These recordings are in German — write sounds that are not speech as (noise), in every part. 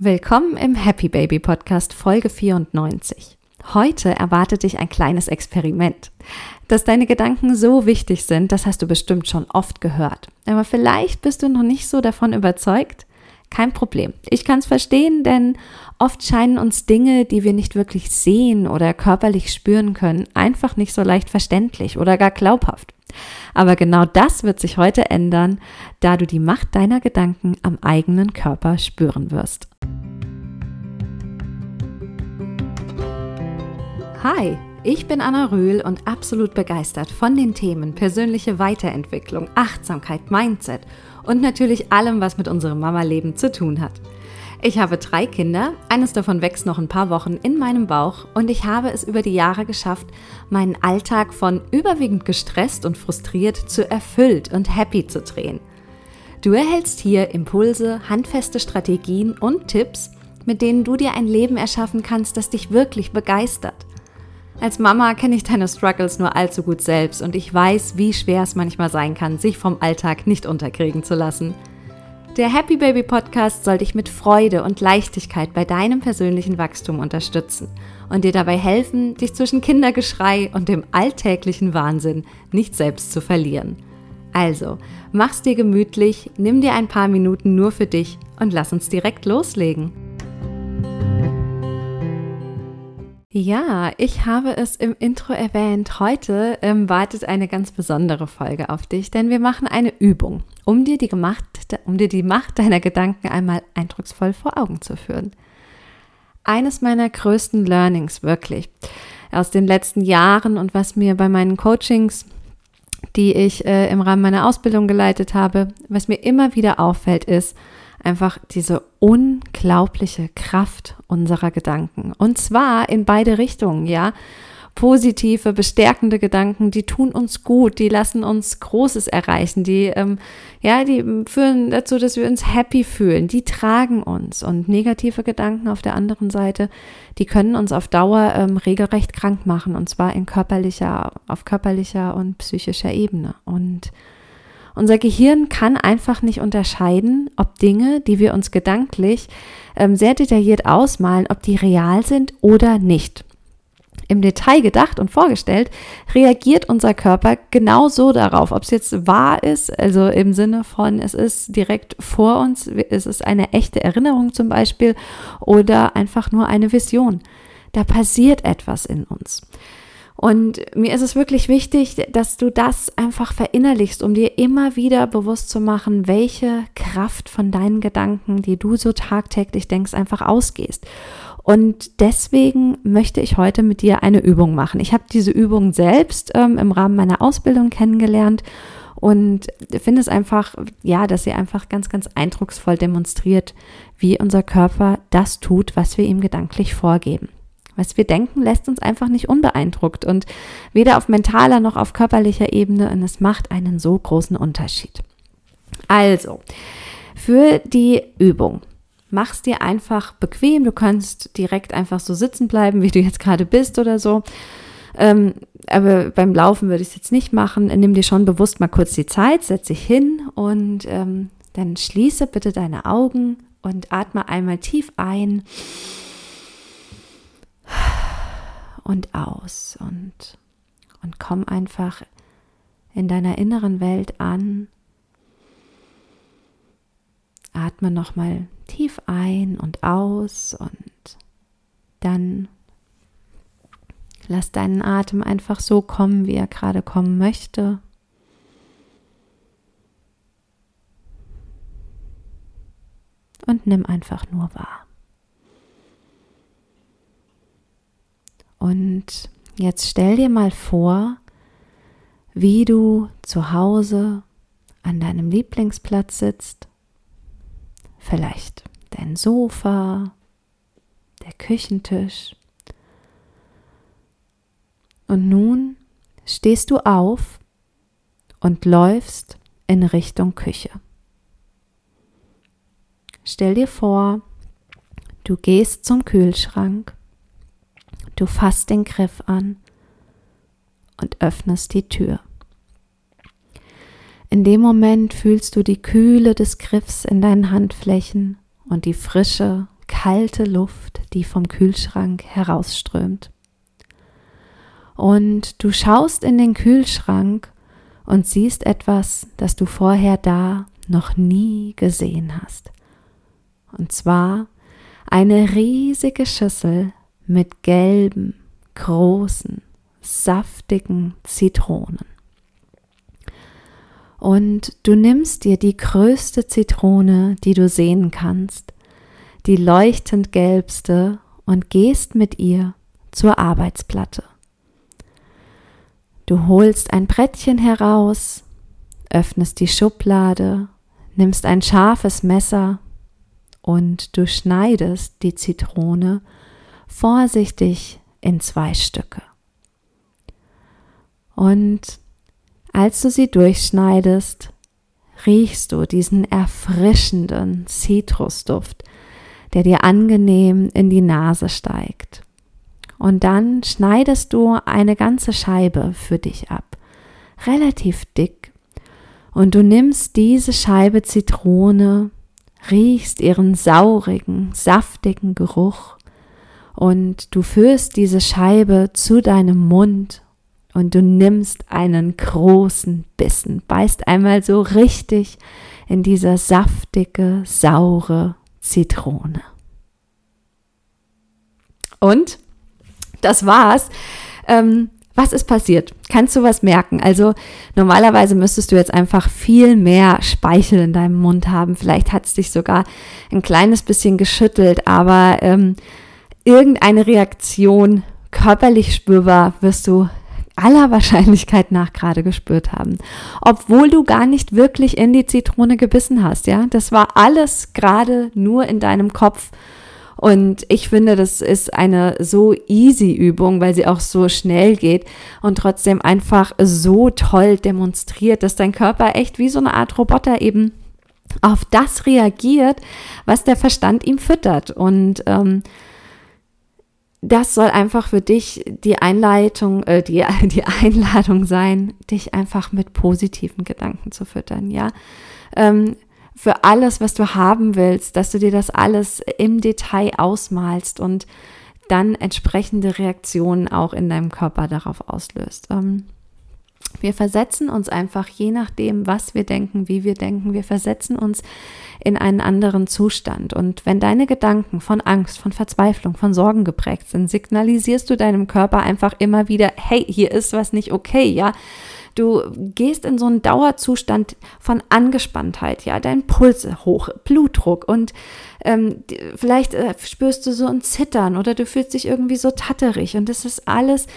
Willkommen im Happy Baby Podcast Folge 94. Heute erwartet dich ein kleines Experiment. Dass deine Gedanken so wichtig sind, das hast du bestimmt schon oft gehört. Aber vielleicht bist du noch nicht so davon überzeugt. Kein Problem. Ich kann es verstehen, denn oft scheinen uns Dinge, die wir nicht wirklich sehen oder körperlich spüren können, einfach nicht so leicht verständlich oder gar glaubhaft. Aber genau das wird sich heute ändern, da du die Macht deiner Gedanken am eigenen Körper spüren wirst. Hi, ich bin Anna Röhl und absolut begeistert von den Themen persönliche Weiterentwicklung, Achtsamkeit, Mindset und natürlich allem, was mit unserem Mama-Leben zu tun hat. Ich habe drei Kinder, eines davon wächst noch ein paar Wochen in meinem Bauch und ich habe es über die Jahre geschafft, meinen Alltag von überwiegend gestresst und frustriert zu erfüllt und happy zu drehen. Du erhältst hier Impulse, handfeste Strategien und Tipps, mit denen du dir ein Leben erschaffen kannst, das dich wirklich begeistert. Als Mama kenne ich deine Struggles nur allzu gut selbst und ich weiß, wie schwer es manchmal sein kann, sich vom Alltag nicht unterkriegen zu lassen. Der Happy Baby Podcast soll dich mit Freude und Leichtigkeit bei deinem persönlichen Wachstum unterstützen und dir dabei helfen, dich zwischen Kindergeschrei und dem alltäglichen Wahnsinn nicht selbst zu verlieren. Also, mach's dir gemütlich, nimm dir ein paar Minuten nur für dich und lass uns direkt loslegen. Ja, ich habe es im Intro erwähnt. Heute ähm, wartet eine ganz besondere Folge auf dich, denn wir machen eine Übung, um dir, die gemacht, um dir die Macht deiner Gedanken einmal eindrucksvoll vor Augen zu führen. Eines meiner größten Learnings wirklich aus den letzten Jahren und was mir bei meinen Coachings, die ich äh, im Rahmen meiner Ausbildung geleitet habe, was mir immer wieder auffällt, ist, einfach diese unglaubliche Kraft unserer Gedanken. Und zwar in beide Richtungen, ja. Positive, bestärkende Gedanken, die tun uns gut, die lassen uns Großes erreichen, die, ähm, ja, die führen dazu, dass wir uns happy fühlen, die tragen uns. Und negative Gedanken auf der anderen Seite, die können uns auf Dauer ähm, regelrecht krank machen, und zwar in körperlicher, auf körperlicher und psychischer Ebene. Und unser Gehirn kann einfach nicht unterscheiden, ob Dinge, die wir uns gedanklich ähm, sehr detailliert ausmalen, ob die real sind oder nicht. Im Detail gedacht und vorgestellt, reagiert unser Körper genauso darauf, ob es jetzt wahr ist, also im Sinne von, es ist direkt vor uns, es ist eine echte Erinnerung zum Beispiel oder einfach nur eine Vision. Da passiert etwas in uns. Und mir ist es wirklich wichtig, dass du das einfach verinnerlichst, um dir immer wieder bewusst zu machen, welche Kraft von deinen Gedanken, die du so tagtäglich denkst, einfach ausgehst. Und deswegen möchte ich heute mit dir eine Übung machen. Ich habe diese Übung selbst ähm, im Rahmen meiner Ausbildung kennengelernt und finde es einfach, ja, dass sie einfach ganz, ganz eindrucksvoll demonstriert, wie unser Körper das tut, was wir ihm gedanklich vorgeben. Was wir denken, lässt uns einfach nicht unbeeindruckt und weder auf mentaler noch auf körperlicher Ebene und es macht einen so großen Unterschied. Also, für die Übung. Mach's dir einfach bequem. Du kannst direkt einfach so sitzen bleiben, wie du jetzt gerade bist oder so. Ähm, aber beim Laufen würde ich es jetzt nicht machen. Nimm dir schon bewusst mal kurz die Zeit, setz dich hin und ähm, dann schließe bitte deine Augen und atme einmal tief ein und aus und, und komm einfach in deiner inneren Welt an. Atme nochmal tief ein und aus und dann lass deinen Atem einfach so kommen, wie er gerade kommen möchte. Und nimm einfach nur wahr. Und jetzt stell dir mal vor, wie du zu Hause an deinem Lieblingsplatz sitzt. Vielleicht dein Sofa, der Küchentisch. Und nun stehst du auf und läufst in Richtung Küche. Stell dir vor, du gehst zum Kühlschrank Du fasst den Griff an und öffnest die Tür. In dem Moment fühlst du die Kühle des Griffs in deinen Handflächen und die frische, kalte Luft, die vom Kühlschrank herausströmt. Und du schaust in den Kühlschrank und siehst etwas, das du vorher da noch nie gesehen hast. Und zwar eine riesige Schüssel mit gelben, großen, saftigen Zitronen. Und du nimmst dir die größte Zitrone, die du sehen kannst, die leuchtend gelbste, und gehst mit ihr zur Arbeitsplatte. Du holst ein Brettchen heraus, öffnest die Schublade, nimmst ein scharfes Messer und du schneidest die Zitrone vorsichtig in zwei Stücke. Und als du sie durchschneidest, riechst du diesen erfrischenden Zitrusduft, der dir angenehm in die Nase steigt. Und dann schneidest du eine ganze Scheibe für dich ab, relativ dick. Und du nimmst diese Scheibe Zitrone, riechst ihren saurigen, saftigen Geruch und du führst diese Scheibe zu deinem Mund und du nimmst einen großen Bissen, beißt einmal so richtig in diese saftige, saure Zitrone. Und das war's. Ähm, was ist passiert? Kannst du was merken? Also normalerweise müsstest du jetzt einfach viel mehr Speichel in deinem Mund haben. Vielleicht hat es dich sogar ein kleines bisschen geschüttelt, aber ähm, irgendeine Reaktion körperlich spürbar wirst du aller Wahrscheinlichkeit nach gerade gespürt haben. Obwohl du gar nicht wirklich in die Zitrone gebissen hast, ja. Das war alles gerade nur in deinem Kopf. Und ich finde, das ist eine so easy Übung, weil sie auch so schnell geht und trotzdem einfach so toll demonstriert, dass dein Körper echt wie so eine Art Roboter eben auf das reagiert, was der Verstand ihm füttert. Und ähm, das soll einfach für dich die Einleitung, äh, die, (laughs) die Einladung sein, dich einfach mit positiven Gedanken zu füttern, ja. Ähm, für alles, was du haben willst, dass du dir das alles im Detail ausmalst und dann entsprechende Reaktionen auch in deinem Körper darauf auslöst. Ähm, wir versetzen uns einfach, je nachdem, was wir denken, wie wir denken, wir versetzen uns in einen anderen Zustand. Und wenn deine Gedanken von Angst, von Verzweiflung, von Sorgen geprägt sind, signalisierst du deinem Körper einfach immer wieder, hey, hier ist was nicht okay, ja. Du gehst in so einen Dauerzustand von Angespanntheit, ja, dein Puls hoch, Blutdruck und ähm, vielleicht äh, spürst du so ein Zittern oder du fühlst dich irgendwie so tatterig und das ist alles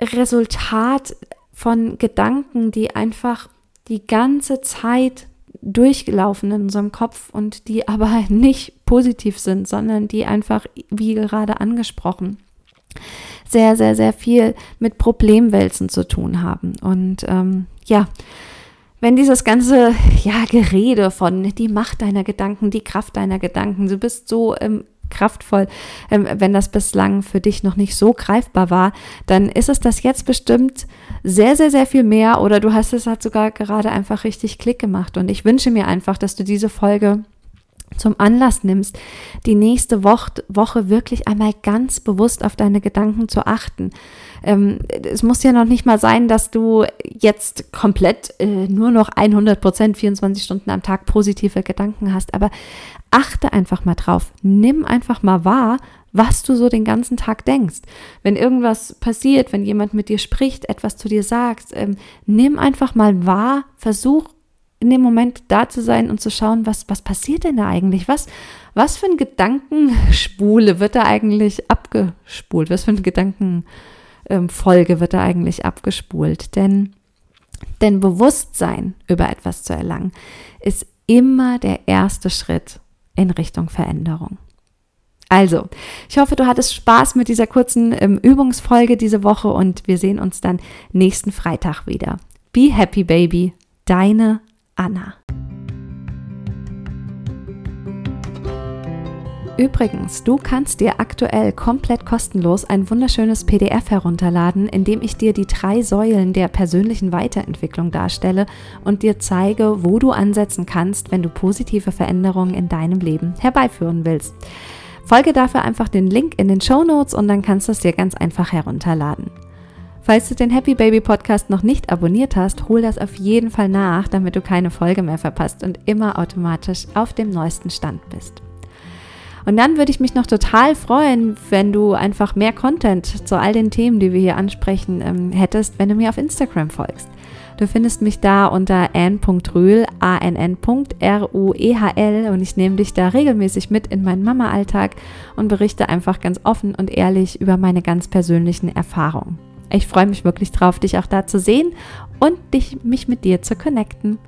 Resultat von Gedanken, die einfach die ganze Zeit durchgelaufen in unserem Kopf und die aber (laughs) nicht positiv sind, sondern die einfach, wie gerade angesprochen, sehr, sehr, sehr viel mit Problemwälzen zu tun haben. Und ähm, ja, wenn dieses ganze ja, Gerede von die Macht deiner Gedanken, die Kraft deiner Gedanken, du bist so ähm, kraftvoll, ähm, wenn das bislang für dich noch nicht so greifbar war, dann ist es das jetzt bestimmt sehr, sehr, sehr viel mehr oder du hast es halt sogar gerade einfach richtig Klick gemacht. Und ich wünsche mir einfach, dass du diese Folge zum Anlass nimmst, die nächste Woche, wirklich einmal ganz bewusst auf deine Gedanken zu achten. Ähm, es muss ja noch nicht mal sein, dass du jetzt komplett äh, nur noch 100 Prozent 24 Stunden am Tag positive Gedanken hast, aber achte einfach mal drauf. Nimm einfach mal wahr, was du so den ganzen Tag denkst. Wenn irgendwas passiert, wenn jemand mit dir spricht, etwas zu dir sagt, ähm, nimm einfach mal wahr, versuch in dem Moment da zu sein und zu schauen, was, was passiert denn da eigentlich? Was, was für ein Gedankenspule wird da eigentlich abgespult? Was für eine Gedankenfolge wird da eigentlich abgespult? Denn, denn Bewusstsein über etwas zu erlangen, ist immer der erste Schritt in Richtung Veränderung. Also, ich hoffe, du hattest Spaß mit dieser kurzen ähm, Übungsfolge diese Woche und wir sehen uns dann nächsten Freitag wieder. Be happy, baby. Deine Anna. Übrigens, du kannst dir aktuell komplett kostenlos ein wunderschönes PDF herunterladen, in dem ich dir die drei Säulen der persönlichen Weiterentwicklung darstelle und dir zeige, wo du ansetzen kannst, wenn du positive Veränderungen in deinem Leben herbeiführen willst. Folge dafür einfach den Link in den Show Notes und dann kannst du es dir ganz einfach herunterladen. Falls du den Happy Baby Podcast noch nicht abonniert hast, hol das auf jeden Fall nach, damit du keine Folge mehr verpasst und immer automatisch auf dem neuesten Stand bist. Und dann würde ich mich noch total freuen, wenn du einfach mehr Content zu all den Themen, die wir hier ansprechen, ähm, hättest, wenn du mir auf Instagram folgst. Du findest mich da unter ann.rühl, a-n-n.r-u-e-h-l und ich nehme dich da regelmäßig mit in meinen Mama-Alltag und berichte einfach ganz offen und ehrlich über meine ganz persönlichen Erfahrungen. Ich freue mich wirklich drauf, dich auch da zu sehen und dich, mich mit dir zu connecten.